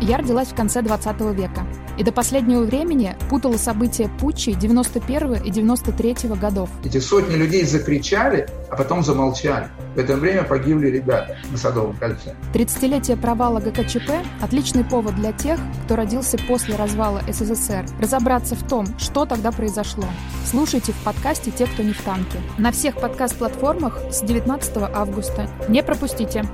Я родилась в конце 20 века и до последнего времени путала события путчей 91 и 93 годов. Эти сотни людей закричали, а потом замолчали. В это время погибли ребята на Садовом кольце. 30-летие провала ГКЧП – отличный повод для тех, кто родился после развала СССР, разобраться в том, что тогда произошло. Слушайте в подкасте «Те, кто не в танке». На всех подкаст-платформах с 19 августа. Не пропустите!